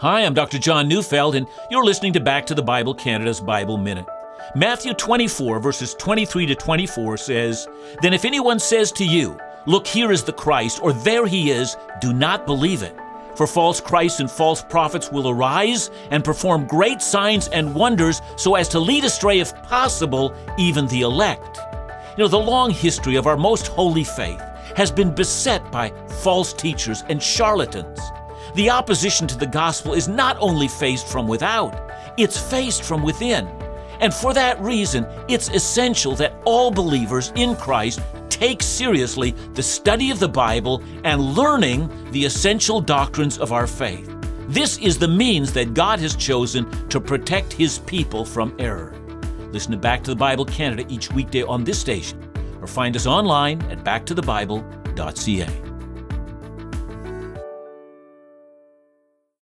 Hi, I'm Dr. John Neufeld, and you're listening to Back to the Bible Canada's Bible Minute. Matthew 24, verses 23 to 24 says, Then if anyone says to you, Look, here is the Christ, or there he is, do not believe it. For false Christs and false prophets will arise and perform great signs and wonders so as to lead astray, if possible, even the elect. You know, the long history of our most holy faith has been beset by false teachers and charlatans. The opposition to the gospel is not only faced from without, it's faced from within. And for that reason, it's essential that all believers in Christ take seriously the study of the Bible and learning the essential doctrines of our faith. This is the means that God has chosen to protect His people from error. Listen to Back to the Bible Canada each weekday on this station, or find us online at backtothebible.ca.